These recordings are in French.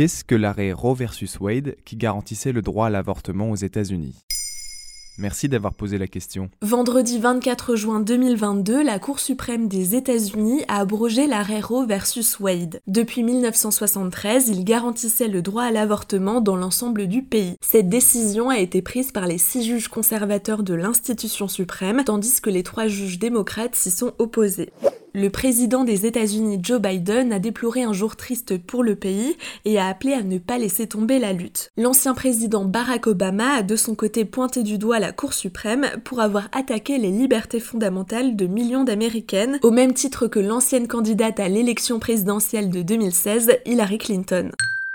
Qu'est-ce que l'arrêt Roe versus Wade qui garantissait le droit à l'avortement aux États-Unis? Merci d'avoir posé la question. Vendredi 24 juin 2022, la Cour suprême des États-Unis a abrogé l'arrêt Roe versus Wade. Depuis 1973, il garantissait le droit à l'avortement dans l'ensemble du pays. Cette décision a été prise par les six juges conservateurs de l'institution suprême, tandis que les trois juges démocrates s'y sont opposés. Le président des États-Unis Joe Biden a déploré un jour triste pour le pays et a appelé à ne pas laisser tomber la lutte. L'ancien président Barack Obama a de son côté pointé du doigt la Cour suprême pour avoir attaqué les libertés fondamentales de millions d'Américaines, au même titre que l'ancienne candidate à l'élection présidentielle de 2016, Hillary Clinton.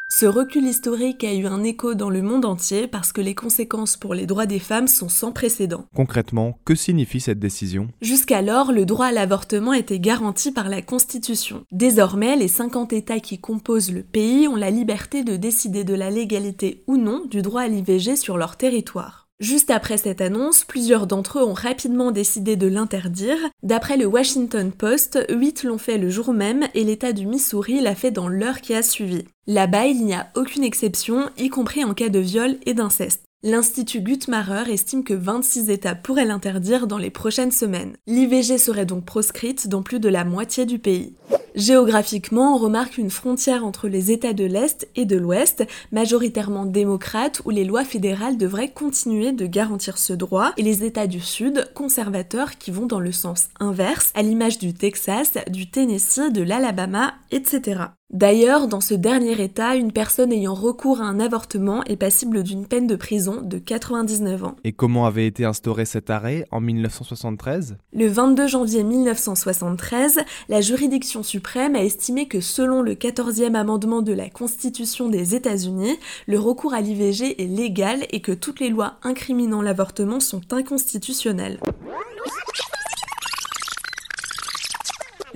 Ce recul historique a eu un écho dans le monde entier parce que les conséquences pour les droits des femmes sont sans précédent. Concrètement, que signifie cette décision? Jusqu'alors, le droit à l'avortement était garanti par la Constitution. Désormais, les 50 États qui composent le pays ont la liberté de décider de la légalité ou non du droit à l'IVG sur leur territoire. Juste après cette annonce, plusieurs d'entre eux ont rapidement décidé de l'interdire. D'après le Washington Post, 8 l'ont fait le jour même et l'État du Missouri l'a fait dans l'heure qui a suivi. Là-bas, il n'y a aucune exception, y compris en cas de viol et d'inceste. L'Institut Guttmacher estime que 26 États pourraient l'interdire dans les prochaines semaines. L'IVG serait donc proscrite dans plus de la moitié du pays. Géographiquement, on remarque une frontière entre les États de l'Est et de l'Ouest, majoritairement démocrates, où les lois fédérales devraient continuer de garantir ce droit, et les États du Sud, conservateurs, qui vont dans le sens inverse, à l'image du Texas, du Tennessee, de l'Alabama, etc. D'ailleurs, dans ce dernier état, une personne ayant recours à un avortement est passible d'une peine de prison de 99 ans. Et comment avait été instauré cet arrêt en 1973 Le 22 janvier 1973, la juridiction suprême a estimé que selon le 14e amendement de la Constitution des États-Unis, le recours à l'IVG est légal et que toutes les lois incriminant l'avortement sont inconstitutionnelles.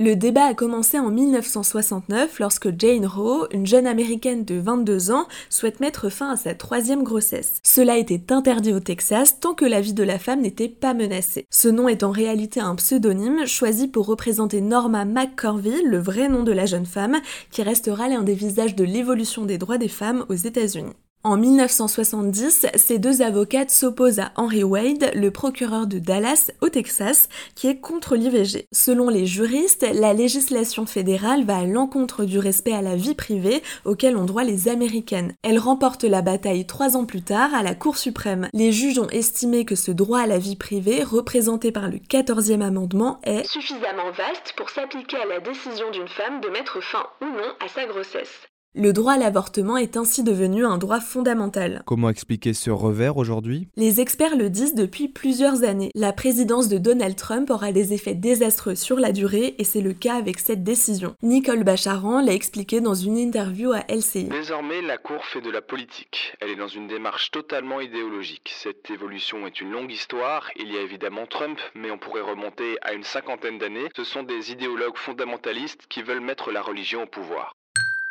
Le débat a commencé en 1969 lorsque Jane Roe, une jeune américaine de 22 ans, souhaite mettre fin à sa troisième grossesse. Cela était interdit au Texas tant que la vie de la femme n'était pas menacée. Ce nom est en réalité un pseudonyme choisi pour représenter Norma McCorvey, le vrai nom de la jeune femme, qui restera l'un des visages de l'évolution des droits des femmes aux États-Unis. En 1970, ces deux avocates s'opposent à Henry Wade, le procureur de Dallas au Texas, qui est contre l'IVG. Selon les juristes, la législation fédérale va à l'encontre du respect à la vie privée auquel ont droit les Américaines. Elle remporte la bataille trois ans plus tard à la Cour suprême. Les juges ont estimé que ce droit à la vie privée, représenté par le 14e amendement, est suffisamment vaste pour s'appliquer à la décision d'une femme de mettre fin ou non à sa grossesse. Le droit à l'avortement est ainsi devenu un droit fondamental. Comment expliquer ce revers aujourd'hui? Les experts le disent depuis plusieurs années. La présidence de Donald Trump aura des effets désastreux sur la durée et c'est le cas avec cette décision. Nicole Bacharan l'a expliqué dans une interview à LCI. Désormais, la Cour fait de la politique. Elle est dans une démarche totalement idéologique. Cette évolution est une longue histoire. Il y a évidemment Trump, mais on pourrait remonter à une cinquantaine d'années. Ce sont des idéologues fondamentalistes qui veulent mettre la religion au pouvoir.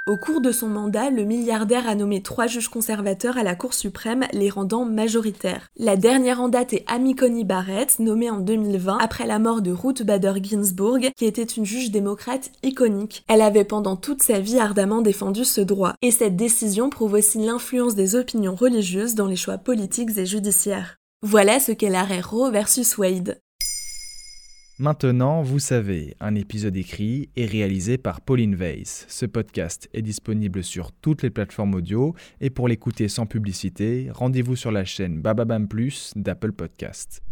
Au cours de son mandat, le milliardaire a nommé trois juges conservateurs à la Cour suprême, les rendant majoritaires. La dernière en date est Amy Coney Barrett, nommée en 2020 après la mort de Ruth Bader Ginsburg, qui était une juge démocrate iconique. Elle avait pendant toute sa vie ardemment défendu ce droit. Et cette décision prouve aussi l'influence des opinions religieuses dans les choix politiques et judiciaires. Voilà ce qu'est l'arrêt Roe versus Wade. Maintenant, vous savez, un épisode écrit et réalisé par Pauline Weiss. Ce podcast est disponible sur toutes les plateformes audio et pour l'écouter sans publicité, rendez-vous sur la chaîne Bababam Plus d'Apple Podcast.